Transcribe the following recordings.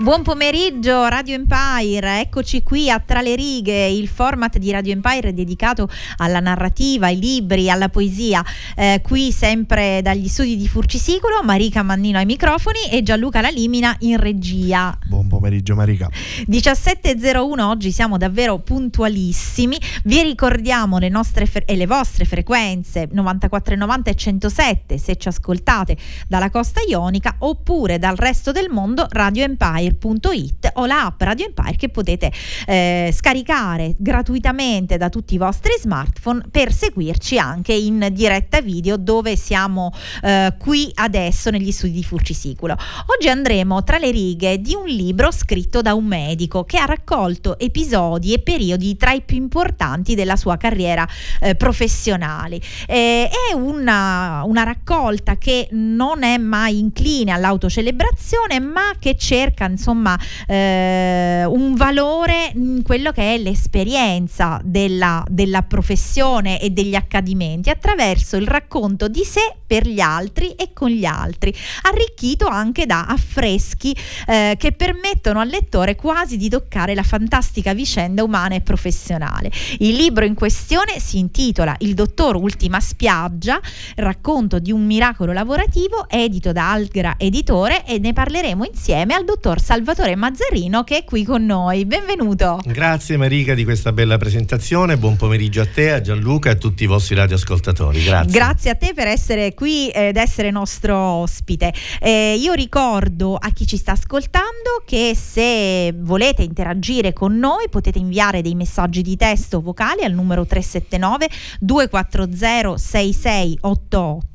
Buon pomeriggio Radio Empire, eccoci qui a Tra le righe, il format di Radio Empire è dedicato alla narrativa, ai libri, alla poesia. Eh, qui sempre dagli studi di Furcisicolo, Marica Mannino ai microfoni e Gianluca Lalimina in regia. Buon pomeriggio Marica. 17.01 oggi siamo davvero puntualissimi. Vi ricordiamo le nostre fre- e le vostre frequenze 94,90 e 107 se ci ascoltate dalla costa ionica oppure dal resto del mondo radioempire.it o la app Radio Empire che potete eh, scaricare gratuitamente da tutti i vostri smartphone per seguirci anche in diretta video dove siamo eh, qui adesso negli studi di Furcisicolo. Oggi andremo tra le righe di un libro scritto da un medico che ha raccolto episodi e periodi tra i più importanti della sua carriera eh, professionale. Eh, è una, una raccolta che non è mai incline all'autocelebrazione ma che cerca insomma eh, un valore in quello che è l'esperienza della, della professione e degli accadimenti attraverso il racconto di sé per gli altri e con gli altri, arricchito anche da affreschi eh, che permettono al lettore quasi di toccare la fantastica vicenda umana e professionale. Il libro in questione si intitola Il dottor Ultima Spiaggia, racconto di un miracolo lavorativo, edito da Algra Editore e ne parleremo insieme al dottor Salvatore Mazzarino che è qui con noi. Benvenuto. Grazie Marica di questa bella presentazione, buon pomeriggio a te, a Gianluca e a tutti i vostri radioascoltatori. Grazie. Grazie a te per essere qui ed essere nostro ospite. Eh, io ricordo a chi ci sta ascoltando che se volete interagire con noi potete inviare dei messaggi di testo vocali al numero 379 240 6688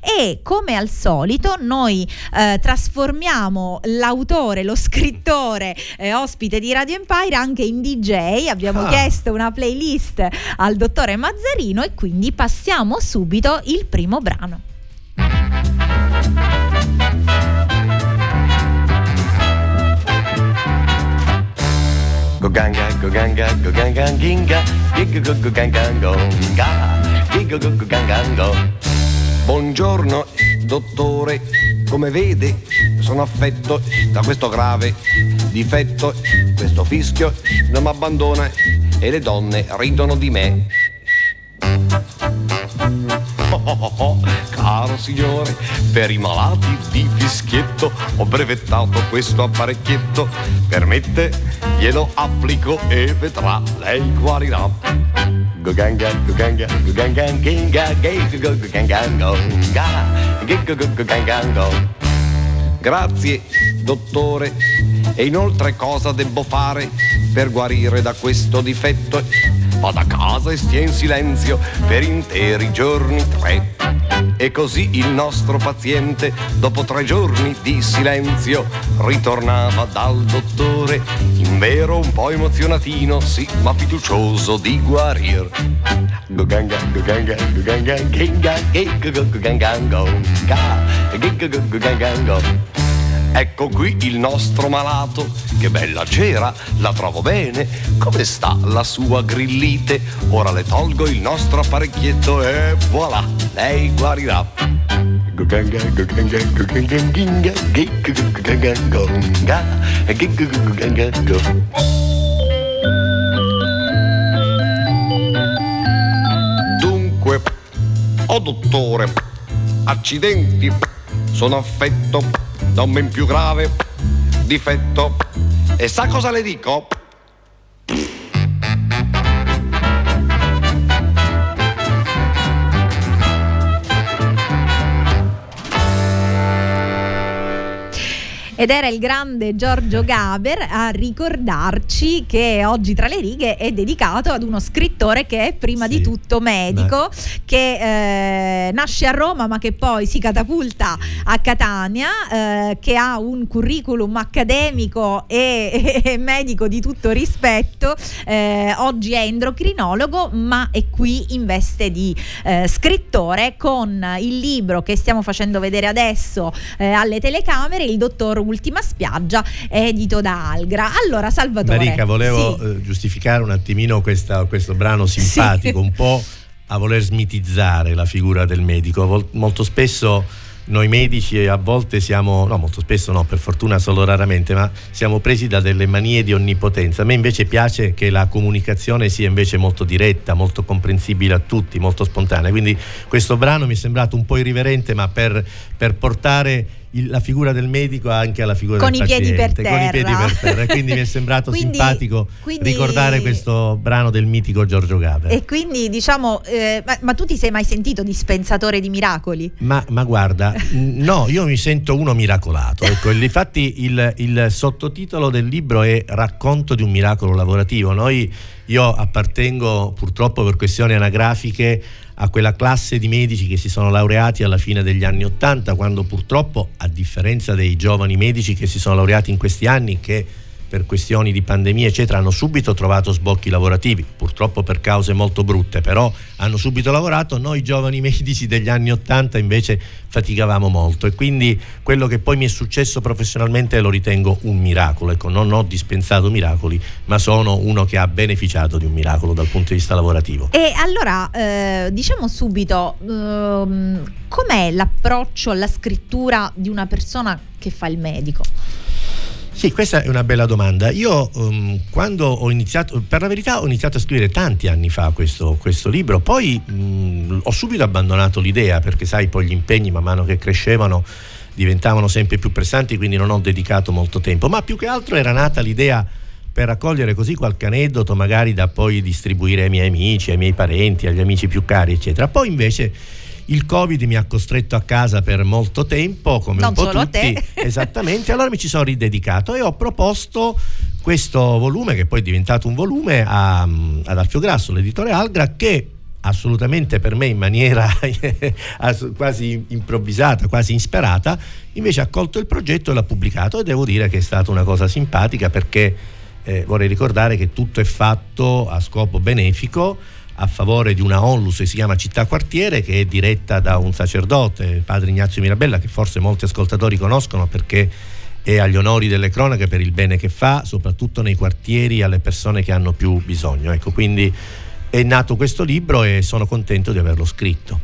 e come al solito noi eh, trasformiamo l'autore, lo scrittore eh, ospite di Radio Empire anche in DJ. Abbiamo Ah. chiesto una playlist al dottore Mazzarino e quindi passiamo subito il primo brano. Go ganga, go ganga, go ganga, ginga, giga go go ganga, gonga, giga go go ganga, go. Buongiorno, dottore, come vede sono affetto da questo grave difetto, questo fischio non mi abbandona e le donne ridono di me. Oh, oh, oh, Caro signore, per i malati di fischietto ho brevettato questo apparecchietto. Permette, glielo applico e vedrà, lei guarirà. Goganga, goganga, goganga, ginga, gay, go, go, ganga, gonga, gay, go, go, go, ganga, go. Grazie, dottore. E inoltre cosa devo fare per guarire da questo difetto? Vado a casa e stia in silenzio per interi giorni tre. E così il nostro paziente, dopo tre giorni di silenzio, ritornava dal dottore, in vero un po' emozionatino, sì, ma fiducioso di guarir. Ecco qui il nostro malato, che bella cera, la trovo bene. Come sta la sua grillite? Ora le tolgo il nostro apparecchietto e voilà, lei guarirà. Dunque, oh dottore, accidenti, sono affetto un men più grave difetto. E sa cosa le dico? Ed era il grande Giorgio Gaber a ricordarci che oggi tra le righe è dedicato ad uno scrittore che è prima Sì. di tutto medico, che eh, nasce a Roma ma che poi si catapulta a Catania, eh, che ha un curriculum accademico e, e medico di tutto rispetto. Eh, oggi è endocrinologo ma è qui in veste di eh, scrittore con il libro che stiamo facendo vedere adesso eh, alle telecamere, il dottor Ultima Spiaggia, edito da Algra. Allora, Salvatore. Marica, volevo sì. eh, giustificare un attimino questa- questo brano simpatico, un po' a voler smitizzare la figura del medico. Molto spesso noi medici a volte siamo, no molto spesso no, per fortuna solo raramente, ma siamo presi da delle manie di onnipotenza. A me invece piace che la comunicazione sia invece molto diretta, molto comprensibile a tutti, molto spontanea. Quindi questo brano mi è sembrato un po' irriverente, ma per, per portare il- la figura del medico anche alla figura Con del i piedi per paziente, con i piedi terra. per terra. Quindi mi è sembrato Quindi- simpatico quindi- ricordare questo brano del mitico Giorgio Gaber. E quindi diciamo, eh, ma, ma tu ti sei mai sentito dispensatore di miracoli? Ma, ma guarda, no, io mi sento uno miracolato. Ecco, infatti il, il sottotitolo del libro è Racconto di un miracolo lavorativo. Noi, io appartengo purtroppo per questioni anagrafiche a quella classe di medici che si sono laureati alla fine degli anni Ottanta, quando purtroppo, a differenza dei giovani medici che si sono laureati in questi anni, che per questioni di pandemia eccetera hanno subito trovato sbocchi lavorativi, purtroppo per cause molto brutte, però hanno subito lavorato, noi giovani medici degli anni Ottanta invece faticavamo molto e quindi quello che poi mi è successo professionalmente lo ritengo un miracolo, ecco, non ho dispensato miracoli, ma sono uno che ha beneficiato di un miracolo dal punto di vista lavorativo. E allora eh, diciamo subito ehm, com'è l'approccio alla scrittura di una persona che fa il medico? Sì, questa è una bella domanda. Io ehm, quando ho iniziato, per la verità ho iniziato a scrivere tanti anni fa questo, questo libro, poi mh, ho subito abbandonato l'idea perché sai poi gli impegni man mano che crescevano diventavano sempre più pressanti, quindi non ho dedicato molto tempo, ma più che altro era nata l'idea per raccogliere così qualche aneddoto magari da poi distribuire ai miei amici, ai miei parenti, agli amici più cari, eccetera. Poi invece il Covid mi ha costretto a casa per molto tempo, come Non un po' solo a tutti. te. Esattamente, allora mi ci sono ridedicato e ho proposto questo volume, che poi è diventato un volume, a- ad Alfio Grasso, l'editore Algra, che assolutamente per me in maniera quasi improvvisata, quasi insperata, invece ha colto il progetto e l'ha pubblicato e devo dire che è stata una cosa simpatica perché eh, vorrei ricordare che tutto è fatto a scopo benefico a favore di una onlus che si chiama Città Quartiere che è diretta da un sacerdote, padre Ignazio Mirabella, che forse molti ascoltatori conoscono perché è agli onori delle cronache per il bene che fa, soprattutto nei quartieri alle persone che hanno più bisogno. Ecco, quindi è nato questo libro e sono contento di averlo scritto.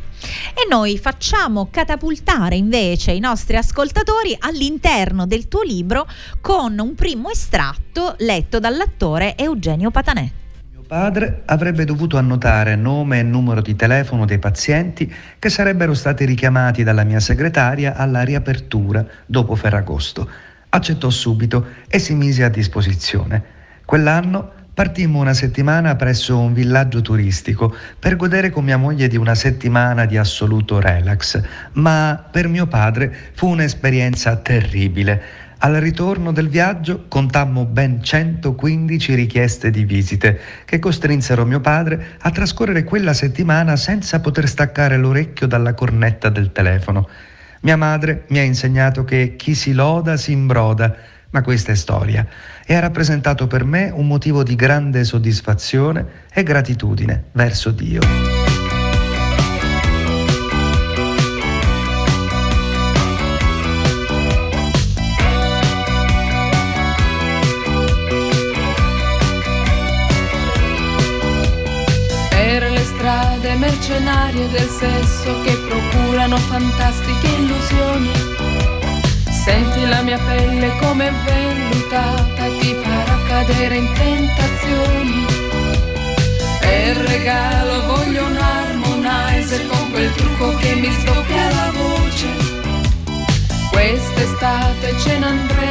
E noi facciamo catapultare invece i nostri ascoltatori all'interno del tuo libro con un primo estratto letto dall'attore Eugenio Patanè. Padre avrebbe dovuto annotare nome e numero di telefono dei pazienti che sarebbero stati richiamati dalla mia segretaria alla riapertura dopo Ferragosto. Accettò subito e si mise a disposizione. Quell'anno partimmo una settimana presso un villaggio turistico per godere con mia moglie di una settimana di assoluto relax, ma per mio padre fu un'esperienza terribile. Al ritorno del viaggio contammo ben 115 richieste di visite che costrinsero mio padre a trascorrere quella settimana senza poter staccare l'orecchio dalla cornetta del telefono. Mia madre mi ha insegnato che chi si loda si imbroda, ma questa è storia e ha rappresentato per me un motivo di grande soddisfazione e gratitudine verso Dio. mercenarie del sesso che procurano fantastiche illusioni. Senti la mia pelle come vellutata ti farà cadere in tentazioni. Per regalo voglio un harmonizer con quel trucco che mi sdoppia la voce. Quest'estate ce n'andremo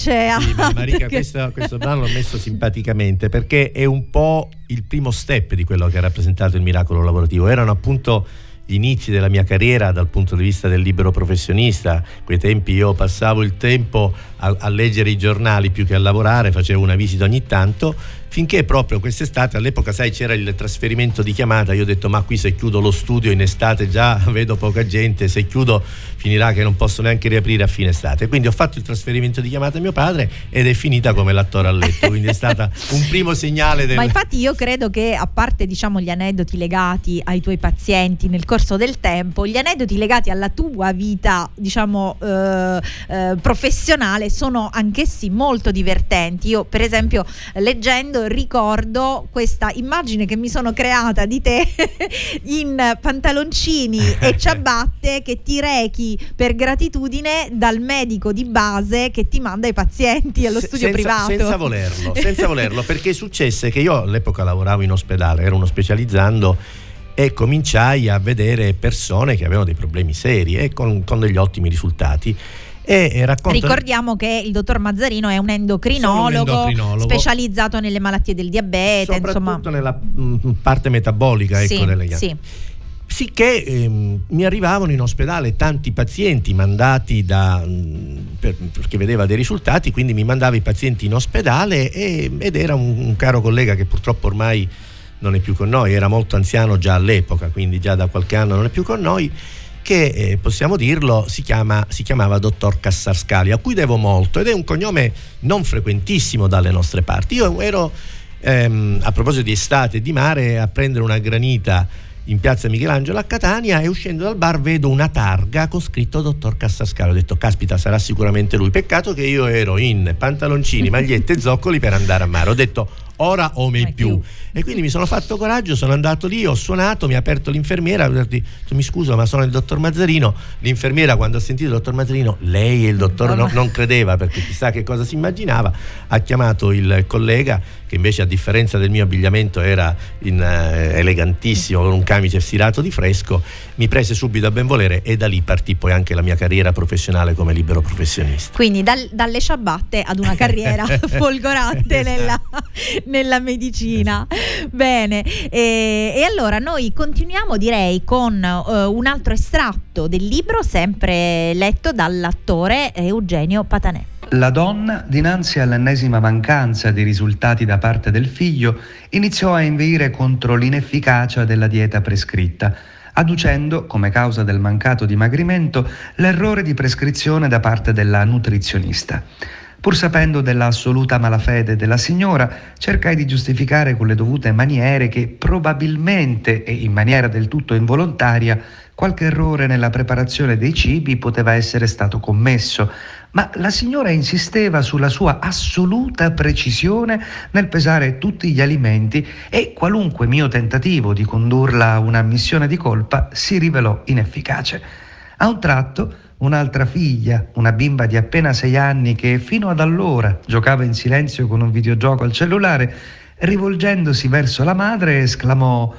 invece. Sì, ma Marica, questo, questo brano l'ho messo simpaticamente perché è un po' il primo step di quello che ha rappresentato il miracolo lavorativo. Erano appunto gli inizi della mia carriera dal punto di vista del libero professionista. A quei tempi io passavo il tempo a, a leggere i giornali più che a lavorare, facevo una visita ogni tanto, finché proprio quest'estate, all'epoca sai c'era il trasferimento di chiamata, io ho detto ma qui se chiudo lo studio in estate già vedo poca gente, se chiudo finirà che non posso neanche riaprire a fine estate. Quindi ho fatto il trasferimento di chiamata a mio padre ed è finita come l'attore a letto, quindi è stata un primo segnale del... Ma infatti io credo che a parte diciamo gli aneddoti legati ai tuoi pazienti nel corso del tempo, gli aneddoti legati alla tua vita diciamo eh, eh, professionale sono anch'essi molto divertenti. Io per esempio leggendo ricordo questa immagine che mi sono creata di te in pantaloncini e ciabatte che ti rechi per gratitudine dal medico di base che ti manda i pazienti allo studio senza, privato. Senza volerlo, senza volerlo, perché successe che io all'epoca lavoravo in ospedale, ero uno specializzando e cominciai a vedere persone che avevano dei problemi seri e con, con degli ottimi risultati. E, racconto- Ricordiamo che il dottor Mazzarino è un endocrinologo, un endocrinologo. specializzato nelle malattie del diabete, insomma. soprattutto nella mm, parte metabolica ecco, Sì, delle gambe. sì. Sicché ehm, mi arrivavano in ospedale tanti pazienti mandati da, mm, per- perché vedeva dei risultati, quindi mi mandava i pazienti in ospedale e- ed era un, un caro collega che purtroppo ormai non è più con noi, era molto anziano già all'epoca, quindi già da qualche anno non è più con noi, che eh, possiamo dirlo si, chiama, si chiamava dottor Cassarscali, a cui devo molto ed è un cognome non frequentissimo dalle nostre parti. Io ero ehm, a proposito di estate e di mare a prendere una granita in piazza Michelangelo a Catania e uscendo dal bar vedo una targa con scritto dottor Cassascalo. Ho detto caspita sarà sicuramente lui. Peccato che io ero in pantaloncini, magliette e zoccoli per andare a mare. Ho detto ora o mai più. più. E quindi mi sono fatto coraggio, sono andato lì, ho suonato, mi ha aperto l'infermiera, ho detto mi scuso ma sono il dottor Mazzarino. L'infermiera quando ha sentito il dottor Mazzarino, lei e il dottor no- non credeva perché chissà che cosa si immaginava, ha chiamato il collega che invece a differenza del mio abbigliamento era in, eh, elegantissimo con un camice stirato di fresco, mi prese subito a benvolere e da lì partì poi anche la mia carriera professionale come libero professionista. Quindi dal- dalle ciabatte ad una carriera folgorante Esatto. nella, nella medicina. Bene, e, e allora noi continuiamo direi con eh, un altro estratto del libro, sempre letto dall'attore Eugenio Patanè. La donna, dinanzi all'ennesima mancanza di risultati da parte del figlio, iniziò a inveire contro l'inefficacia della dieta prescritta, adducendo come causa del mancato dimagrimento l'errore di prescrizione da parte della nutrizionista. Pur sapendo della assoluta malafede della signora, cercai di giustificare con le dovute maniere che probabilmente e in maniera del tutto involontaria qualche errore nella preparazione dei cibi poteva essere stato commesso, ma la signora insisteva sulla sua assoluta precisione nel pesare tutti gli alimenti e qualunque mio tentativo di condurla a un'ammissione di colpa si rivelò inefficace. A un tratto un'altra figlia, una bimba di appena sei anni che fino ad allora giocava in silenzio con un videogioco al cellulare, rivolgendosi verso la madre esclamò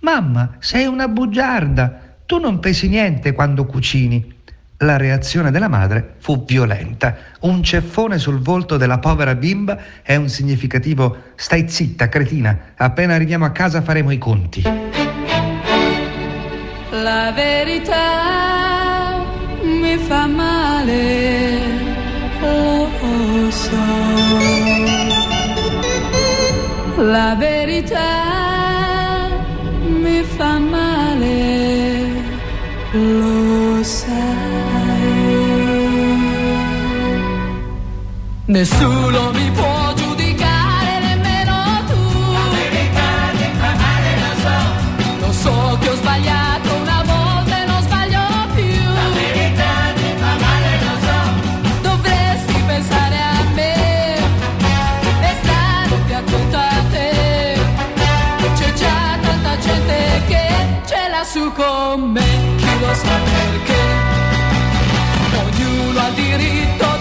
Mamma, sei una bugiarda, tu non pesi niente quando cucini. La reazione della madre fu violenta. Un ceffone sul volto della povera bimba è un significativo stai zitta, cretina, appena arriviamo a casa faremo i conti. La verità male, lo so. La verità mi fa male, lo sai. Nessuno mi può su con me. Chi lo sa perché? Ognuno ha il diritto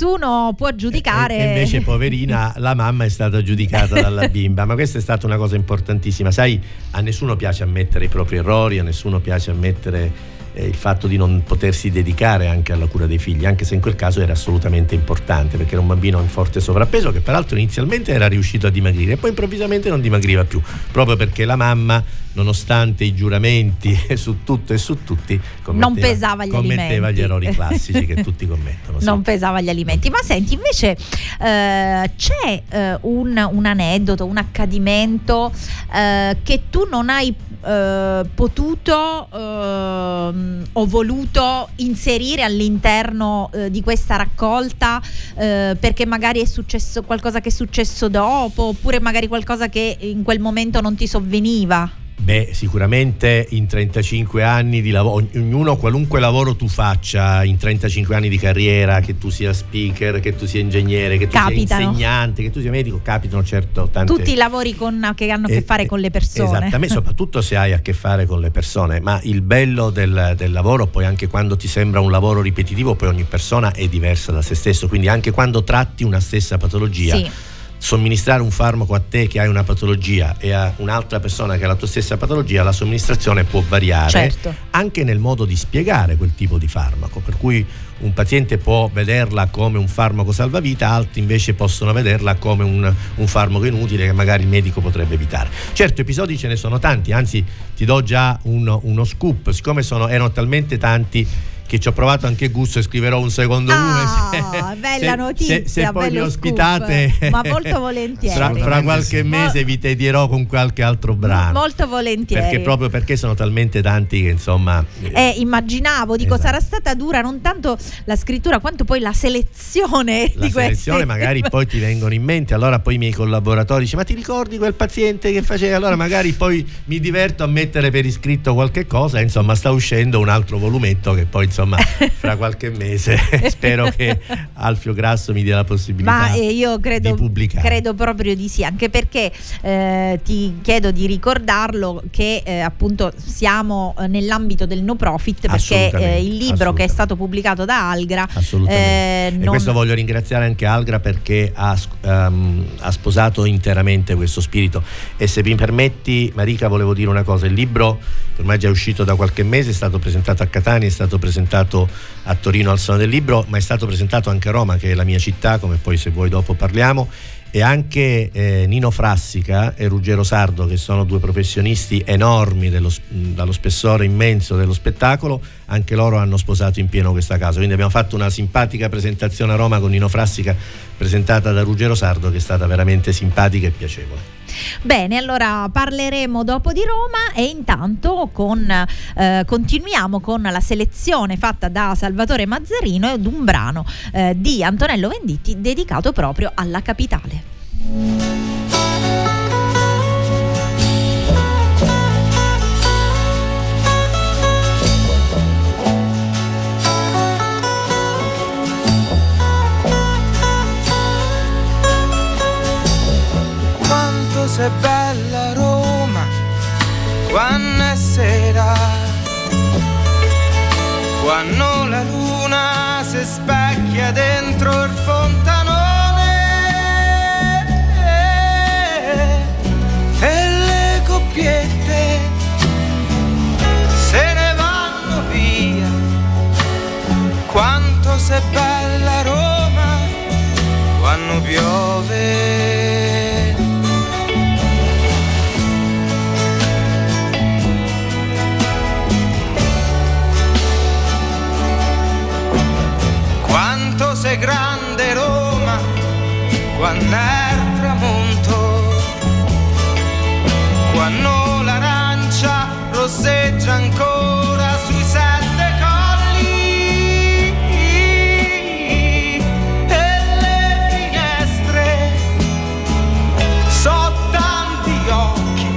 nessuno può giudicare. E, e invece, poverina, la mamma è stata giudicata dalla bimba. Ma questa è stata una cosa importantissima. Sai, a nessuno piace ammettere i propri errori, a nessuno piace ammettere eh, il fatto di non potersi dedicare anche alla cura dei figli, anche se in quel caso era assolutamente importante, perché era un bambino in forte sovrappeso che peraltro inizialmente era riuscito a dimagrire e poi improvvisamente non dimagriva più, proprio perché la mamma, nonostante i giuramenti su tutto e su tutti, Non pesava gli commetteva alimenti. gli errori classici che tutti commettono. sì. Non pesava gli alimenti. Ma senti, invece eh, c'è eh, un, un aneddoto, un accadimento eh, che tu non hai eh, potuto ehm, o voluto inserire all'interno eh, di questa raccolta eh, perché magari è successo qualcosa che è successo dopo oppure magari qualcosa che in quel momento non ti sovveniva? Beh, sicuramente in 35 anni di lavoro, ognuno qualunque lavoro tu faccia in 35 anni di carriera, che tu sia speaker, che tu sia ingegnere, che tu Capitano. sia insegnante, che tu sia medico, capitano certo tante Tutti i lavori con- che hanno a che Eh, fare con le persone. Esattamente, soprattutto se hai a che fare con le persone, ma il bello del, del lavoro, poi anche quando ti sembra un lavoro ripetitivo, poi ogni persona è diversa da se stesso, quindi anche quando tratti una stessa patologia. Sì. Somministrare un farmaco a te che hai una patologia e a un'altra persona che ha la tua stessa patologia, la somministrazione può variare Certo. anche nel modo di spiegare quel tipo di farmaco, per cui un paziente può vederla come un farmaco salvavita, altri invece possono vederla come un, un farmaco inutile che magari il medico potrebbe evitare. Certo, episodi ce ne sono tanti, anzi ti do già uno, uno scoop, siccome sono, erano talmente tanti che ci ho provato anche gusto e scriverò un secondo Ah, lume. bella notizia, se, se poi bello mi ospitate, scoop. Ma molto volentieri. Fra, fra qualche mese vi tedierò con qualche altro brano. Molto volentieri. Perché proprio perché sono talmente tanti che insomma Eh, immaginavo, dico, Esatto. sarà stata dura non tanto la scrittura quanto poi la selezione la di selezione questi. magari poi ti vengono in mente allora poi i miei collaboratori dicono ma ti ricordi quel paziente che faceva allora magari poi mi diverto a mettere per iscritto qualche cosa insomma sta uscendo un altro volumetto che poi insomma fra qualche mese spero che Alfio Grasso mi dia la possibilità Ma eh, io credo, di pubblicare credo proprio di sì, anche perché eh, ti chiedo di ricordarlo che eh, appunto siamo eh, nell'ambito del no profit perché eh, il libro che è stato pubblicato da Algra Assolutamente. eh, E non- questo voglio ringraziare anche Algra perché ha, ehm, ha sposato interamente questo spirito. E se mi permetti, Marica, volevo dire una cosa: il libro, ormai è già uscito da qualche mese, è stato presentato a Catania, è stato presentato a Torino al Salone del Libro, ma è stato presentato anche a Roma, che è la mia città, come poi se vuoi dopo parliamo. E anche eh, Nino Frassica e Ruggero Sardo, che sono due professionisti enormi dello, dallo spessore immenso dello spettacolo, anche loro hanno sposato in pieno questa casa. Quindi abbiamo fatto una simpatica presentazione a Roma con Nino Frassica, presentata da Ruggero Sardo, che è stata veramente simpatica e piacevole. Bene, allora parleremo dopo di Roma e intanto con, eh, continuiamo con la selezione fatta da Salvatore Mazzarino ed un brano eh, di Antonello Venditti dedicato proprio alla capitale. Quando la luna si specchia dentro il fontanone. E le coppiette se ne vanno via. Quanto sei bella Roma quando piove grande Roma quando è il tramonto quando l'arancia rosseggia ancora sui sette colli e le finestre so tanti occhi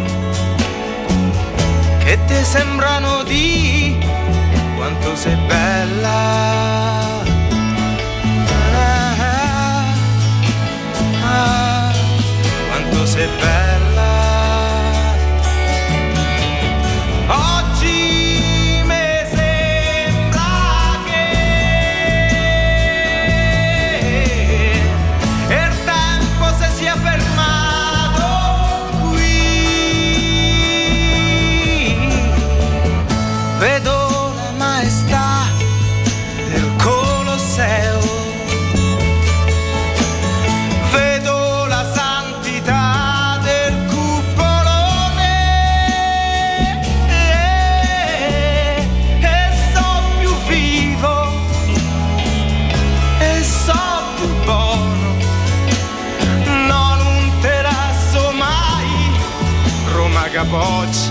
che ti sembrano di quanto sei bella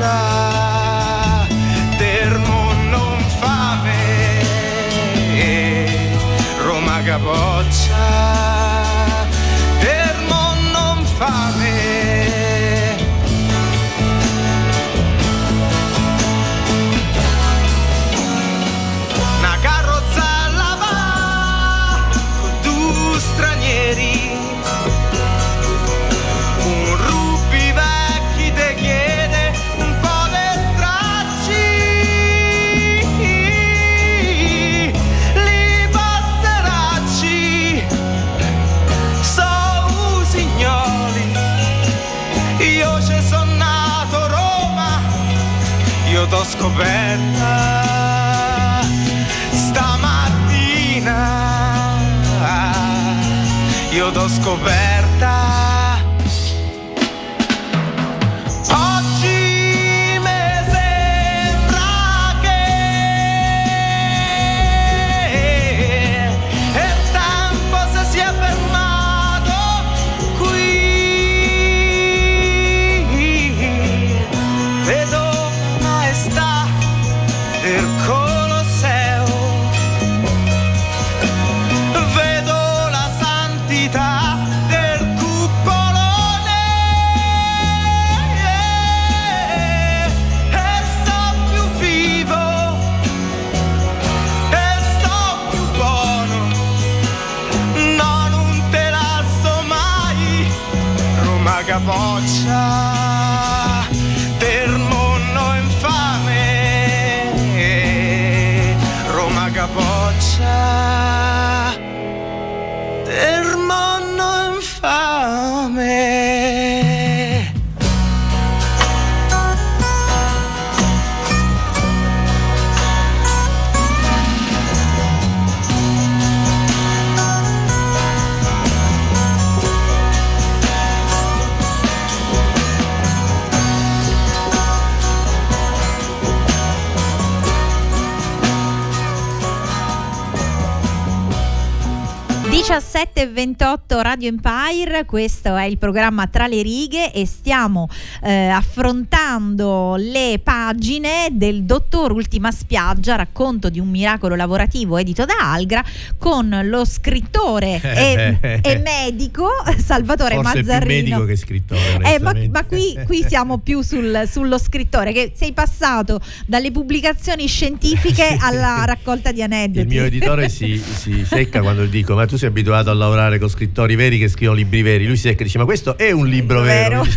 deixar. Io t'ho Radio Empire, questo è il programma Tra le righe e stiamo eh, affrontando le pagine del Dottor Ultima Spiaggia, racconto di un miracolo lavorativo edito da Algra, con lo scrittore e, e medico Salvatore Forse è più Mazzarrino. medico che scrittore. Eh, ma, ma qui, qui siamo più sul- sullo scrittore, che sei passato dalle pubblicazioni scientifiche alla raccolta di aneddoti. Il mio editore si, si secca quando dico: Ma tu sei abituato a lavorare con scrittori veri che scrivono libri veri? Lui si secca e dice: Ma questo è un libro vero.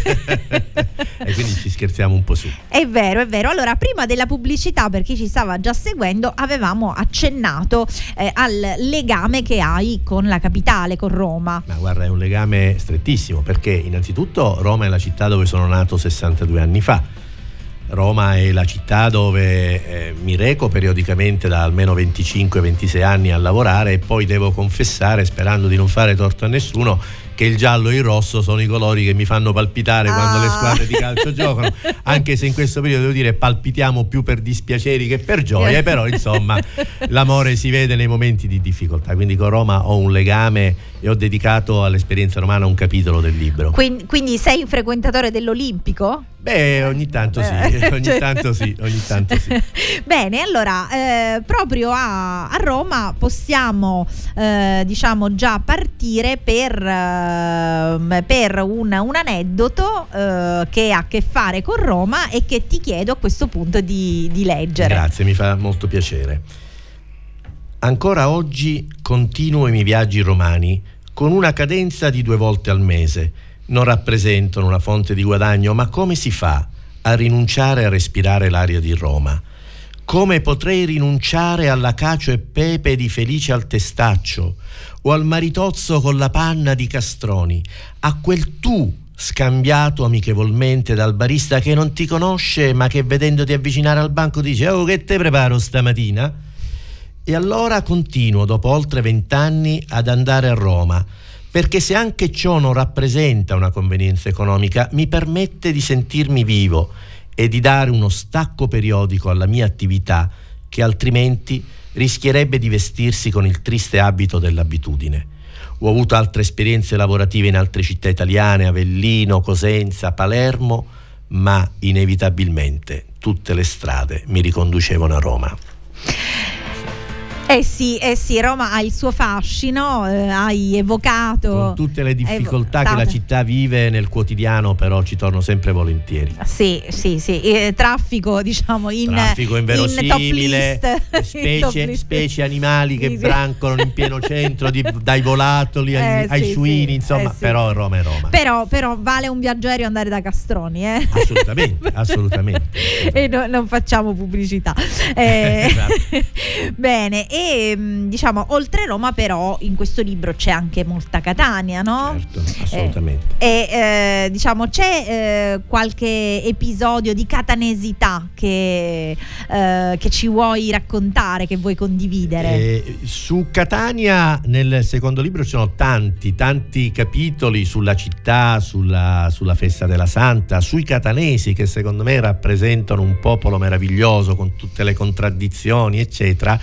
e quindi ci scherziamo un po' su. È vero, è vero. Allora, prima della pubblicità, per chi ci stava già seguendo, avevamo accennato eh, al legame che hai con la capitale, con Roma. Ma guarda, è un legame strettissimo perché innanzitutto Roma è la città dove sono nato 62 anni fa. Roma è la città dove eh, mi reco periodicamente da almeno 25-26 anni a lavorare e poi devo confessare, sperando di non fare torto a nessuno, che il giallo e il rosso sono i colori che mi fanno palpitare quando le Ah. squadre di calcio giocano, anche se in questo periodo devo dire palpitiamo più per dispiaceri che per gioia, però insomma l'amore si vede nei momenti di difficoltà, quindi con Roma ho un legame e ho dedicato all'esperienza romana un capitolo del libro. Quindi, quindi sei un frequentatore dell'Olimpico? Beh, ogni tanto sì, Eh, ogni cioè- tanto sì, ogni tanto sì. Bene, allora eh, proprio a, a Roma possiamo eh, diciamo già partire per, ehm, per un, un aneddoto eh, che ha a che fare con Roma e che ti chiedo a questo punto di, di leggere. Grazie, mi fa molto piacere. Ancora oggi continuo i miei viaggi romani con una cadenza di due volte al mese. Non rappresentano una fonte di guadagno, ma come si fa a rinunciare a respirare l'aria di Roma? Come potrei rinunciare alla cacio e pepe di Felice al Testaccio o al maritozzo con la panna di Castroni, a quel tu scambiato amichevolmente dal barista che non ti conosce ma che vedendoti avvicinare al banco dice oh che te preparo stamattina? E allora continuo dopo oltre vent'anni ad andare a Roma perché se anche ciò non rappresenta una convenienza economica mi permette di sentirmi vivo e di dare uno stacco periodico alla mia attività che altrimenti rischierebbe di vestirsi con il triste abito dell'abitudine. Ho avuto altre esperienze lavorative in altre città italiane, Avellino, Cosenza, Palermo, ma inevitabilmente tutte le strade mi riconducevano a Roma. Eh sì, eh sì, Roma ha il suo fascino, eh, hai evocato... Con tutte le difficoltà che la città vive nel quotidiano, però ci torno sempre volentieri. Sì, sì, sì, eh, traffico diciamo in, Traffico inverosimile. In specie, specie animali che Sì, brancolano in pieno centro, di- dai volatili ai, Eh, ai sì, suini, sì, insomma, eh, sì. però Roma è Roma. Però, però vale un viaggio aereo andare da Castroni, eh? Assolutamente, assolutamente. e no- non facciamo pubblicità. Eh, Esatto. bene, e mh, diciamo, oltre Roma, però, in questo libro c'è anche molta Catania, no? Certo, assolutamente. E eh, diciamo c'è eh, qualche episodio di catanesità che, eh, che ci vuoi raccontare, che vuoi condividere? Eh, su Catania nel secondo libro ci sono tanti, tanti capitoli sulla città, sulla, sulla festa della Santa, sui catanesi che secondo me rappresentano un popolo meraviglioso con tutte le contraddizioni, eccetera.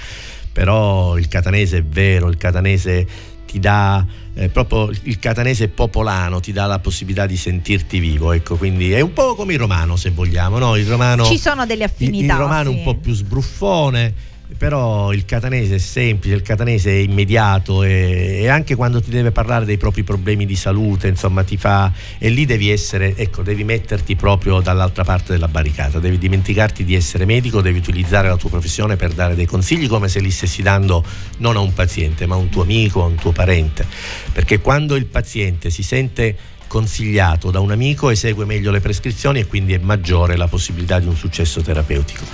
Però il catanese è vero, il catanese ti dà eh, proprio il catanese popolano ti dà la possibilità di sentirti vivo ecco quindi è un po' come il romano se vogliamo no? il romano Ci sono delle il, affinità. il romano è sì. un po' più sbruffone però il catanese è semplice, il catanese è immediato e, e anche quando ti deve parlare dei propri problemi di salute, insomma, ti fa e lì devi essere, ecco, devi metterti proprio dall'altra parte della barricata, devi dimenticarti di essere medico, devi utilizzare la tua professione per dare dei consigli come se li stessi dando non a un paziente, ma a un tuo amico, a un tuo parente, perché quando il paziente si sente consigliato da un amico esegue meglio le prescrizioni e quindi è maggiore la possibilità di un successo terapeutico.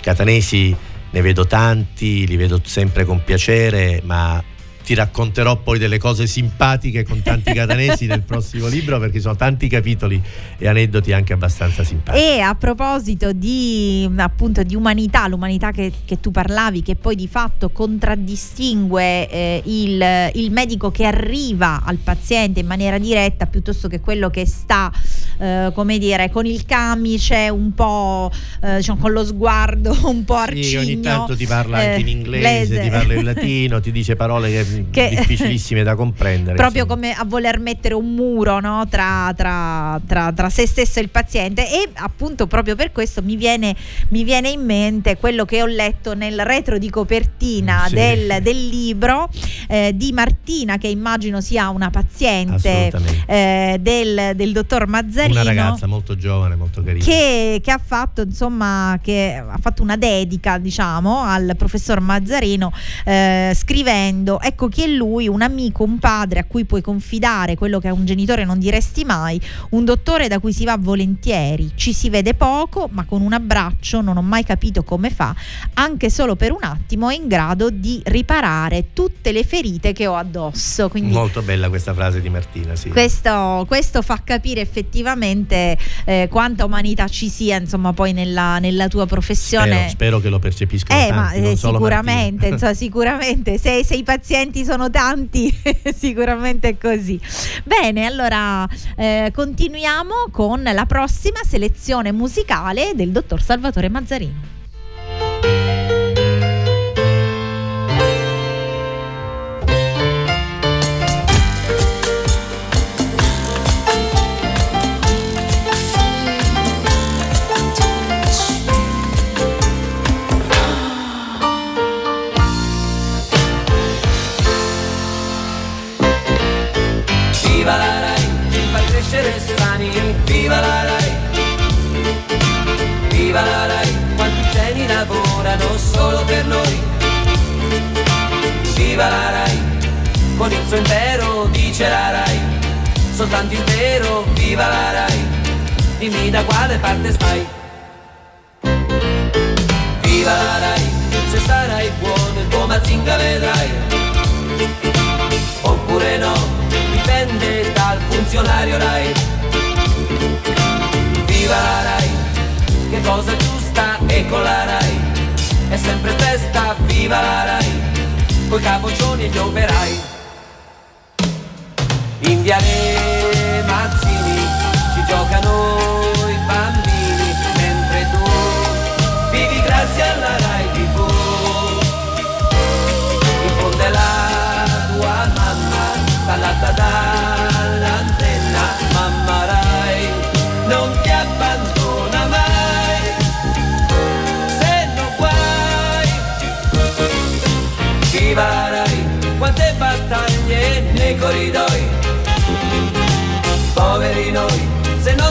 Catanesi ne vedo tanti, li vedo sempre con piacere, ma ti racconterò poi delle cose simpatiche con tanti catanesi nel prossimo libro perché sono tanti capitoli e aneddoti anche abbastanza simpatici. E a proposito di appunto di umanità, l'umanità che, che tu parlavi, che poi di fatto contraddistingue eh, il, il medico che arriva al paziente in maniera diretta piuttosto che quello che sta, eh, come dire, con il camice, un po' eh, diciamo, con lo sguardo un po' arcigno. Sì, ogni tanto ti parla anche in eh, inglese, ti parla in latino, ti dice parole che, Che- difficilissime da comprendere. proprio insomma. come a voler mettere un muro no, tra, tra- tra- tra se stesso e il paziente e appunto proprio per questo mi viene, mi viene in mente quello che ho letto nel retro di copertina Sì. del, del libro eh, di Martina che immagino sia una paziente eh, del, del dottor Mazzarino Una ragazza molto giovane, molto carina. che, che ha fatto insomma che ha fatto una dedica diciamo al professor Mazzarino eh, scrivendo ecco che è lui un amico un padre a cui puoi confidare quello che a un genitore non diresti mai un dottore da cui si va volentieri. Ci si vede poco ma con un abbraccio non ho mai capito come fa anche solo per un attimo è in grado di riparare tutte le ferite che ho addosso. Quindi Molto bella questa frase di Martina, sì. questo, questo fa capire effettivamente eh, quanta umanità ci sia insomma poi nella, nella tua professione. Spero, spero che lo percepiscano eh, ma tanti, eh, non solo sicuramente, insomma, sicuramente. Se, se i pazienti sono tanti, sicuramente è così. Bene, allora eh, continuiamo con la prossima selezione musicale del dottor Salvatore Mazzarino. Viva la Rai, quanti geni lavorano solo per noi. Viva la Rai, con il suo impero dice la Rai. Soltanto il vero, viva la Rai, dimmi da quale parte stai. Viva la Rai, se sarai buono il tuo Mazinga vedrai oppure no, dipende dal funzionario Rai. Viva la Rai, che cosa giusta e con la Rai, è sempre festa, viva la Rai, coi capoccioni e gli operai. In viale Mazzini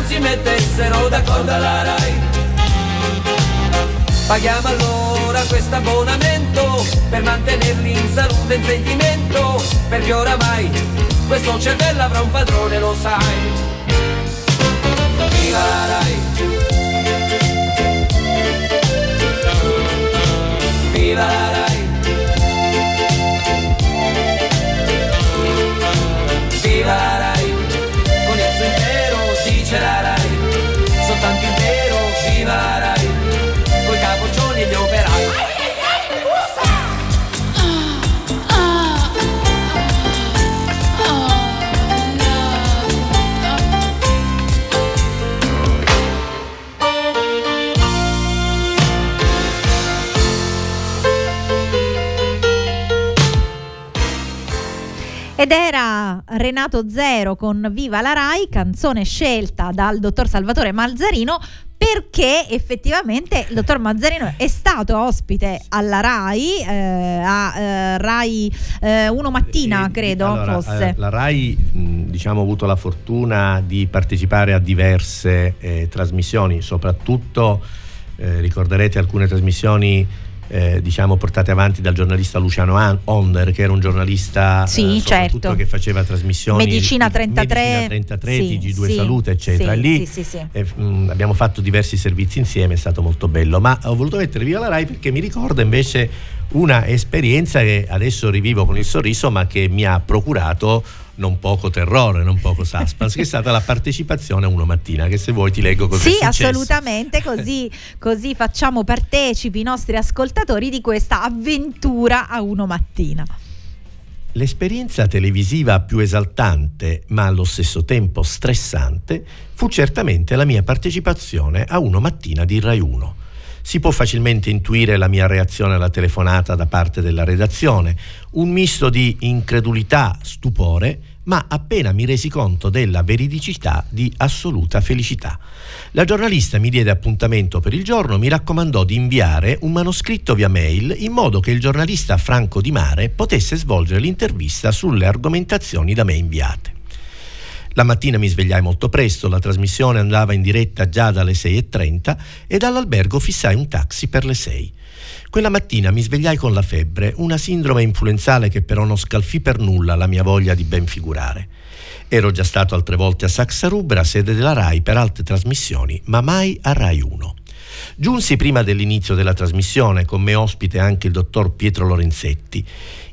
si mettessero d'accordo alla Rai. Paghiamo allora questo abbonamento per mantenerli in salute e in sentimento, perché oramai questo cervello avrà un padrone, lo sai. Viva la Rai! Viva la Rai! vince la Rai, soltanto il vero viva Rai, coi capoccioni e gli operai. Renato Zero con Viva la Rai, canzone scelta dal dottor Salvatore Malzarino perché effettivamente il dottor Mazzarino è stato ospite alla RAI, eh, a eh, RAI eh, 1 mattina Eh, credo allora, fosse. eh, la RAI diciamo, ha avuto la fortuna di partecipare a diverse eh, trasmissioni, soprattutto eh, ricorderete alcune trasmissioni eh, diciamo, portate avanti dal giornalista Luciano An- Onder, che era un giornalista Sì, eh, soprattutto certo. che faceva trasmissioni Medicina di- 33, Medicina 33 sì, TG2 sì, Salute, eccetera. sì, lì sì, sì, sì. eh, mh, abbiamo fatto diversi servizi insieme, è stato molto bello. Ma ho voluto mettere via la RAI perché mi ricorda invece una esperienza che adesso rivivo con il sorriso, ma che mi ha procurato non poco terrore, non poco suspense, che è stata la partecipazione a Uno Mattina, che se vuoi ti leggo cosa è Sì, assolutamente, così, così facciamo partecipi i nostri ascoltatori di questa avventura a uno mattina. L'esperienza televisiva più esaltante, ma allo stesso tempo stressante, fu certamente la mia partecipazione a Uno Mattina di Rai 1. Si può facilmente intuire la mia reazione alla telefonata da parte della redazione, un misto di incredulità, stupore, ma appena mi resi conto della veridicità di assoluta felicità. La giornalista mi diede appuntamento per il giorno, mi raccomandò di inviare un manoscritto via mail in modo che il giornalista Franco Di Mare potesse svolgere l'intervista sulle argomentazioni da me inviate. La mattina mi svegliai molto presto, la trasmissione andava in diretta già dalle 6.30 e dall'albergo fissai un taxi per le 6. Quella mattina mi svegliai con la febbre, una sindrome influenzale che però non scalfì per nulla la mia voglia di ben figurare. Ero già stato altre volte a Saxa sede della RAI, per altre trasmissioni, ma mai a RAI 1. Giunsi prima dell'inizio della trasmissione, con me ospite anche il dottor Pietro Lorenzetti.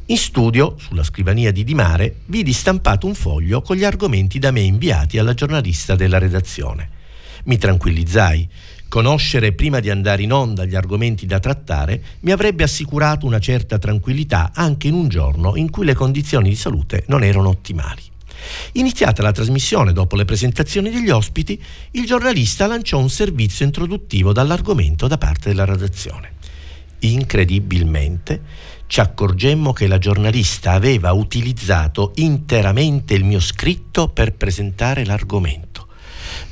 In studio, sulla scrivania di Di Mare, vidi stampato un foglio con gli argomenti da me inviati alla giornalista della redazione. Mi tranquillizzai. Conoscere prima di andare in onda gli argomenti da trattare mi avrebbe assicurato una certa tranquillità anche in un giorno in cui le condizioni di salute non erano ottimali. Iniziata la trasmissione dopo le presentazioni degli ospiti, il giornalista lanciò un servizio introduttivo dall'argomento da parte della redazione. Incredibilmente ci accorgemmo che la giornalista aveva utilizzato interamente il mio scritto per presentare l'argomento.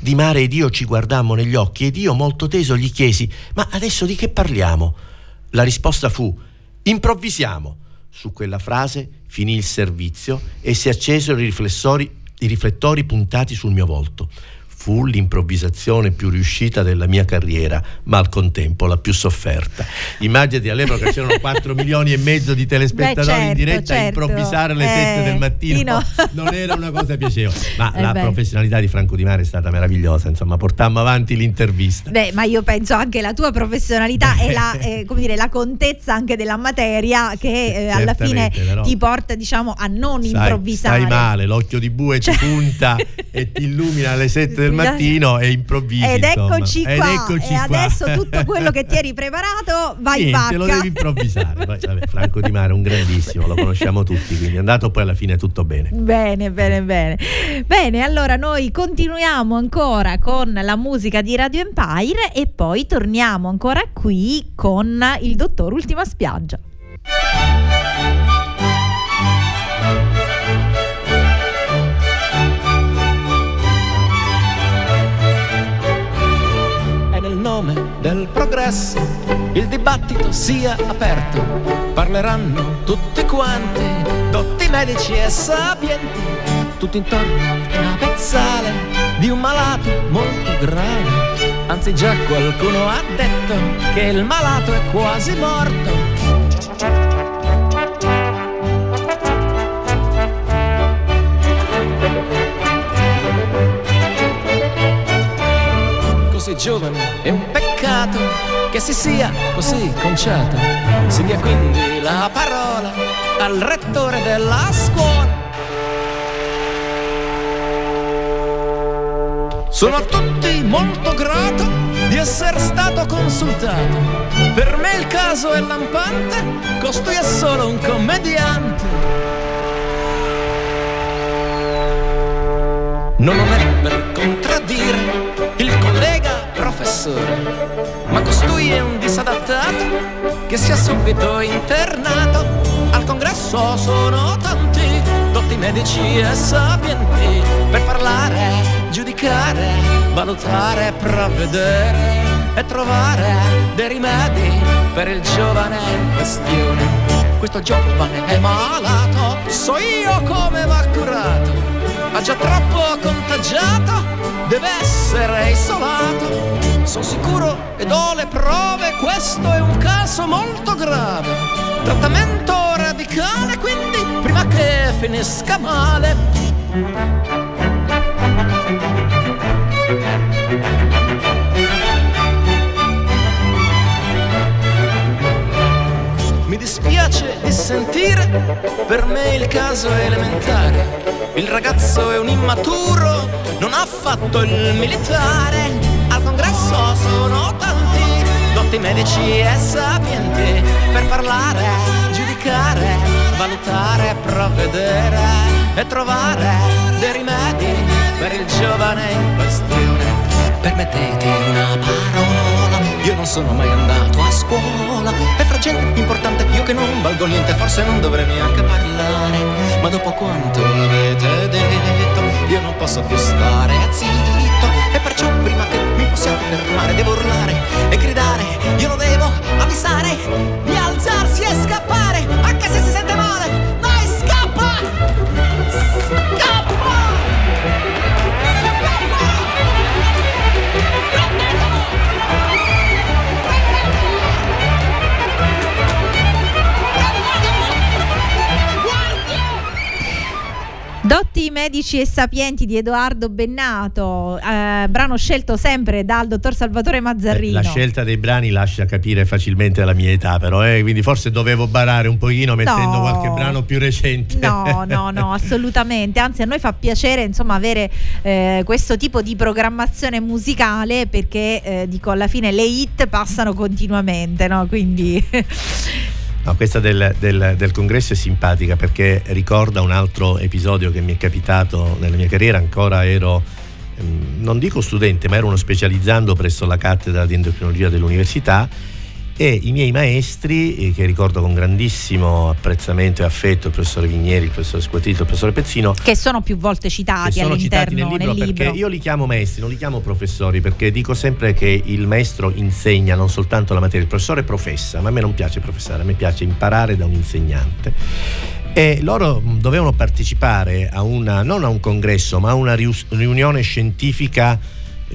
Di Mare ed io ci guardammo negli occhi ed io molto teso gli chiesi «Ma adesso di che parliamo?» La risposta fu «Improvvisiamo». Su quella frase finì il servizio e si accesero i riflessori, i riflettori puntati sul mio volto. Fu l'improvvisazione più riuscita della mia carriera, ma al contempo la più sofferta. Immaginati all'epoca c'erano 4 milioni e mezzo di telespettatori Beh, certo, in diretta a certo. improvvisare alle Eh, 7 del mattino. Tino. Non era una cosa piacevole. Ma Eh la beh. professionalità di Franco Di Mare è stata meravigliosa, insomma, portammo avanti l'intervista. Beh, ma io penso anche la tua professionalità e la, eh, come dire, la contezza anche della materia che eh, alla fine però. ti porta, diciamo, a non Sai, improvvisare. Stai male, l'occhio di bue Cioè- ti punta e ti illumina alle 7 del mattino e improvvisi. Ed insomma. eccoci Ed qua. eccoci e qua. adesso tutto quello che ti eri preparato va in Niente, lo vacca. devi improvvisare. Poi, vabbè, Franco Di Mare è un grandissimo, lo conosciamo tutti, quindi è andato poi alla fine tutto bene. Bene, bene, bene. Bene, allora noi continuiamo ancora con la musica di Radio Empire e poi torniamo ancora qui con il dottor Ultima Spiaggia. Progresso il dibattito sia aperto. Parleranno tutti quanti, dotti medici e sapienti, tutto intorno una pezzale di un malato molto grave. Anzi già qualcuno ha detto che il malato è quasi morto. così giovane è un peccato che si sia così conciato. Si dia quindi la parola al rettore della scuola. Sono a tutti molto grato di essere stato consultato. Per me il caso è lampante, costui è solo un commediante. Non lo è per contraddire il collega professore, costui è un disadattato che sia subito internato. Al congresso sono tanti, dotti medici e sapienti per parlare, giudicare, valutare, provvedere e trovare dei rimedi per il giovane in questione. Questo giovane è malato, so io come va curato. Ha già troppo contagiato, deve essere isolato. Sono sicuro ed ho le prove, questo è un caso molto grave. Trattamento radicale, quindi prima che finisca male. Mi dispiace di sentire, per me il caso è elementare. Il ragazzo è un immaturo, non ha fatto il militare. Sono tanti, dotti medici e sapienti, per parlare, giudicare, valutare, provvedere e trovare dei rimedi per il giovane in questione. Permettete una parola, io non sono mai andato a scuola E fra gente importante io che non valgo niente Forse non dovrei neanche parlare Ma dopo quanto avete detto Io non posso più stare zitto perciò prima che mi possiate fermare Devo urlare e gridare. Io lo devo avvisare Di alzarsi e scappare Dotti medici e sapienti di Edoardo Bennato, eh, brano scelto sempre dal dottor Salvatore Mazzarrino. La scelta dei brani lascia capire facilmente la mia età, però, eh, quindi forse dovevo barare un pochino mettendo No. qualche brano più recente. No, no, no, assolutamente. Anzi, a noi fa piacere insomma avere eh, questo tipo di programmazione musicale perché eh, dico alla fine le hit passano continuamente, no? Quindi No, questa del, del- del congresso è simpatica perché ricorda un altro episodio che mi è capitato nella mia carriera, ancora ero, ehm, non dico studente, ma ero uno specializzando presso la cattedra di endocrinologia dell'università e i miei maestri, eh, che ricordo con grandissimo apprezzamento e affetto, il professore Vigneri, il professore Squatrito, il professore Pezzino, che sono più volte citati sono citati all'interno nel libro, perché io li chiamo maestri, non li chiamo professori, perché dico sempre che il maestro insegna non soltanto la materia, il professore professa, ma a me non piace professare, a me piace imparare da un insegnante. E loro mh, dovevano partecipare a una, non a un congresso, ma a una riunione scientifica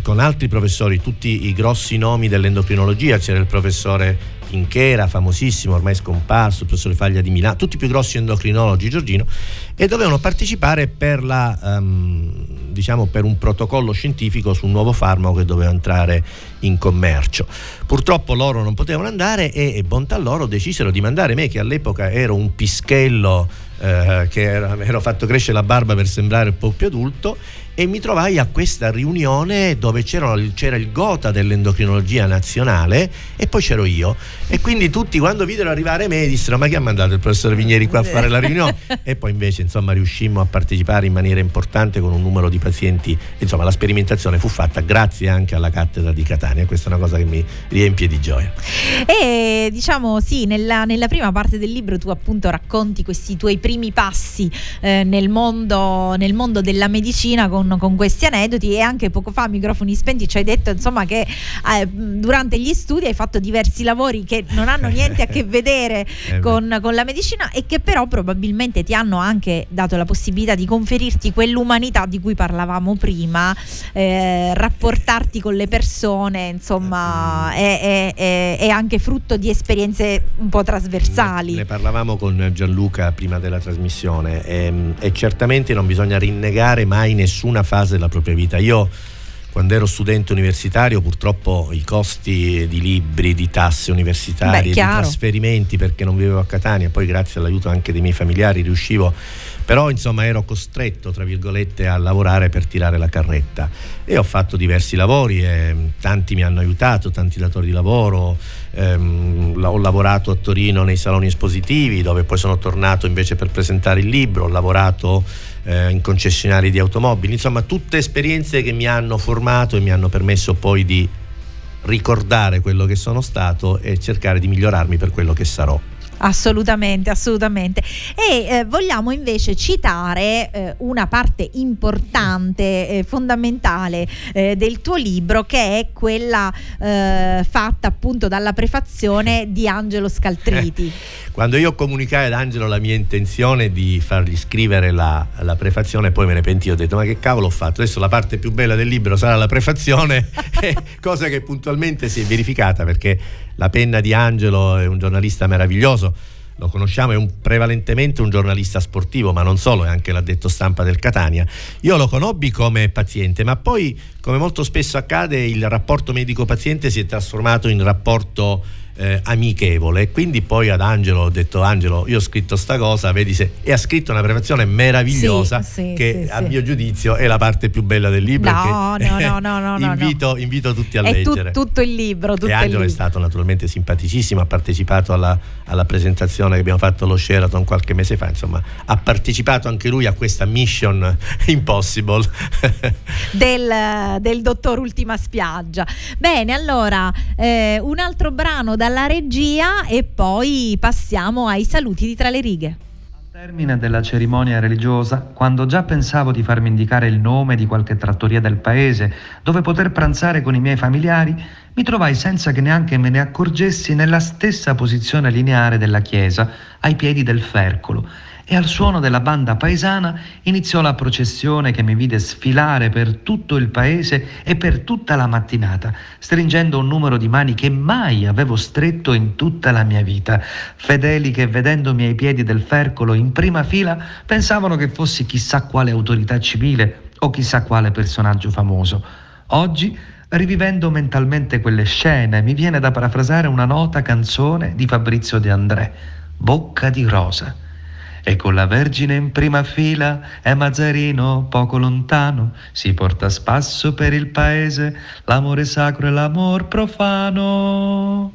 con altri professori, tutti i grossi nomi dell'endocrinologia, c'era il professore Pinchera, famosissimo, ormai scomparso, il professore Faglia di Milano, tutti i più grossi endocrinologi, Giorgino, e dovevano partecipare per, la, ehm, diciamo, per un protocollo scientifico su un nuovo farmaco che doveva entrare in commercio. Purtroppo loro non potevano andare e, e bontà loro decisero di mandare me, che all'epoca ero un pischello eh, che era- ero fatto crescere la barba per sembrare un po' più adulto e mi trovai a questa riunione dove c'era, c'era il gota dell'endocrinologia nazionale e poi c'ero io. E quindi tutti quando videro arrivare me dissero ma chi ha mandato il professor Vigneri qua a fare la riunione? E poi invece insomma riuscimmo a partecipare in maniera importante con un numero di pazienti. Insomma la sperimentazione fu fatta grazie anche alla cattedra di Catania. Questa è una cosa che mi riempie di gioia. E diciamo sì, nella, nella prima parte del libro tu appunto racconti questi tuoi primi passi eh, nel, mondo, nel mondo della medicina con, con questi aneddoti e anche poco fa a microfoni spenti ci hai detto insomma che eh, durante gli studi hai fatto diversi lavori che non hanno niente a che vedere beh. con, con la medicina e che però probabilmente ti hanno anche dato la possibilità di conferirti quell'umanità di cui parlavamo prima, eh, rapportarti con le persone, insomma, è, è- è- è anche frutto di esperienze un po' trasversali. Ne parlavamo con Gianluca prima della trasmissione ehm, e, certamente non bisogna rinnegare mai nessuna fase della propria vita. Io quando ero studente universitario purtroppo i costi di libri, di tasse universitarie, Beh, di trasferimenti perché non vivevo a Catania, poi grazie all'aiuto anche dei miei familiari riuscivo, però insomma ero costretto tra virgolette a lavorare per tirare la carretta. E ho fatto diversi lavori e mm, tanti mi hanno aiutato, tanti datori di lavoro, ehm, ho lavorato a Torino nei saloni espositivi dove poi sono tornato invece per presentare il libro, ho lavorato eh, in concessionari di automobili, insomma tutte esperienze che mi hanno formato e mi hanno permesso poi di ricordare quello che sono stato e cercare di migliorarmi per quello che sarò. Assolutamente, assolutamente. E eh, vogliamo invece citare eh, una parte importante, eh, fondamentale eh, del tuo libro, che è quella eh, fatta appunto dalla prefazione di Angelo Scaltriti. Quando io comunicai ad Angelo la mia intenzione di fargli scrivere la, la prefazione, poi me ne pentii, ho detto ma che cavolo ho fatto? Adesso la parte più bella del libro sarà la prefazione, cosa che puntualmente si è verificata perché la penna di Angelo è un giornalista meraviglioso lo conosciamo, è un, prevalentemente un giornalista sportivo, ma non solo, è anche l'addetto stampa del Catania. Io lo conobbi come paziente, ma poi, come molto spesso accade, il rapporto medico-paziente si è trasformato in rapporto eh, amichevole. E quindi poi ad Angelo ho detto: Angelo, io ho scritto sta cosa, vedi se. E ha scritto una prefazione meravigliosa Sì, sì, che sì, a mio giudizio è la parte più bella del libro. No, che- no, no, no, no, no, invito, invito tutti a è tu- leggere. tutto il libro, tutto e Angelo è stato naturalmente simpaticissimo, ha partecipato alla, alla presentazione che abbiamo fatto allo Sheraton qualche mese fa, insomma ha partecipato anche lui a questa mission impossible. del, del dottor Ultima Spiaggia. Bene, allora eh, un altro brano dalla regia e poi passiamo ai saluti di tra le righe. Al termine della cerimonia religiosa, quando già pensavo di farmi indicare il nome di qualche trattoria del paese dove poter pranzare con i miei familiari, mi trovai senza che neanche me ne accorgessi nella stessa posizione lineare della chiesa, ai piedi del fercolo, e al suono della banda paesana iniziò la processione che mi vide sfilare per tutto il paese e per tutta la mattinata, stringendo un numero di mani che mai avevo stretto in tutta la mia vita, fedeli che vedendomi ai piedi del fercolo in prima fila pensavano che fossi chissà quale autorità civile o chissà quale personaggio famoso. Oggi, rivivendo mentalmente quelle scene, mi viene da parafrasare una nota canzone di Fabrizio De André, Bocca di rosa. E con la Vergine in prima fila e Mazzarino poco lontano si porta a spasso per il paese l'amore sacro e l'amor profano.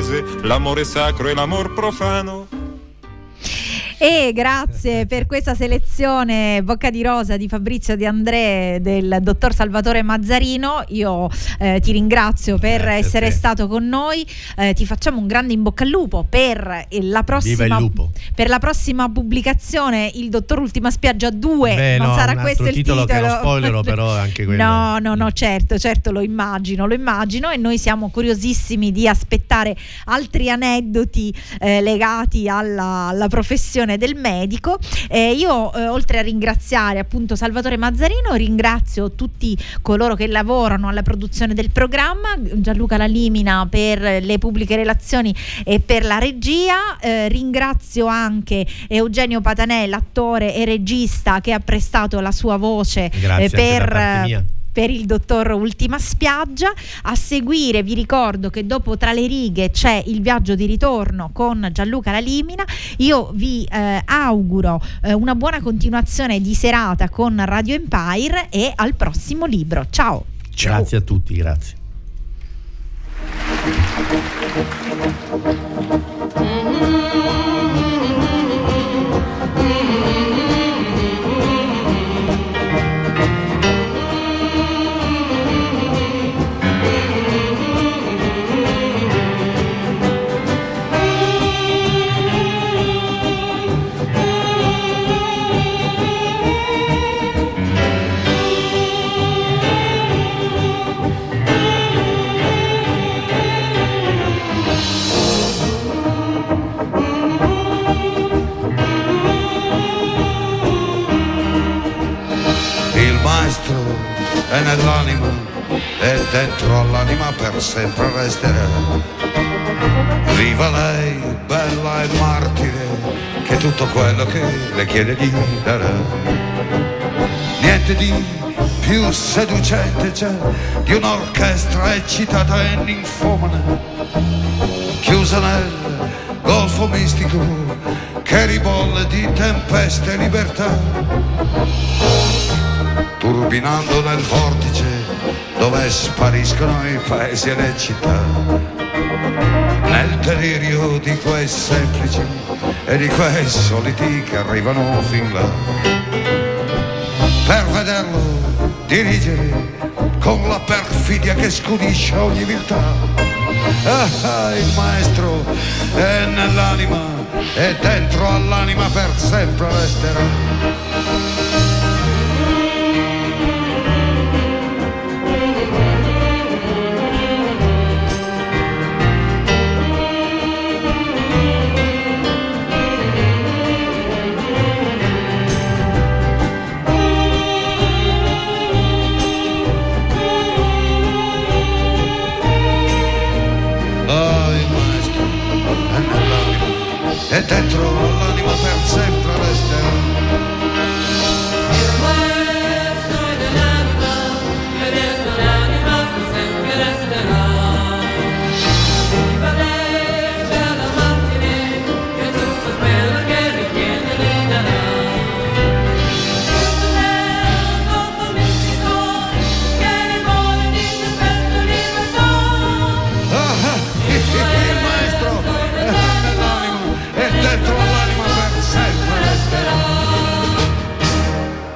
l'amore sacro e l'amor profano. E grazie per questa selezione Bocca di Rosa di Fabrizio De André del dottor Salvatore Mazzarino. Io eh, ti ringrazio per Grazie essere stato con noi. Eh, ti facciamo un grande in bocca al lupo per eh, la prossima, per la prossima pubblicazione. Il dottor Ultima Spiaggia 2. Beh, non no, sarà questo il titolo titolo. che spoilerò, però anche quello- No, no, no, certo, certo, lo immagino, lo immagino e noi siamo curiosissimi di aspettare altri aneddoti eh, legati alla, alla professione del medico. Eh, io, eh, oltre a ringraziare appunto Salvatore Mazzarino, ringrazio tutti coloro che lavorano alla produzione del programma, Gianluca Lalimina per le pubbliche relazioni e per la regia, Eh, ringrazio anche Eugenio Patanè, l'attore e regista che ha prestato la sua voce eh, per. Per il dottor Ultima Spiaggia. A seguire vi ricordo che dopo Tra le righe c'è il viaggio di ritorno con Gianluca Lalimina. Io vi eh, auguro eh, una buona continuazione di serata con Radio Empire e al prossimo libro. Ciao! Grazie a tutti, grazie. È nell'anima e dentro all'anima per sempre resterà. Viva lei, bella e martire, che tutto quello che le chiede gli darà. Niente di più seducente c'è di un'orchestra eccitata e ninfomana, chiusa nel golfo mistico che ribolle di tempeste e libertà turbinando nel vortice dove spariscono i paesi e le città. Nel delirio di quei semplici e di quei soliti che arrivano fin là. Per vederlo dirigere con la perfidia che scudisce ogni viltà. Ah, il maestro è nell'anima e dentro all'anima per sempre resterà.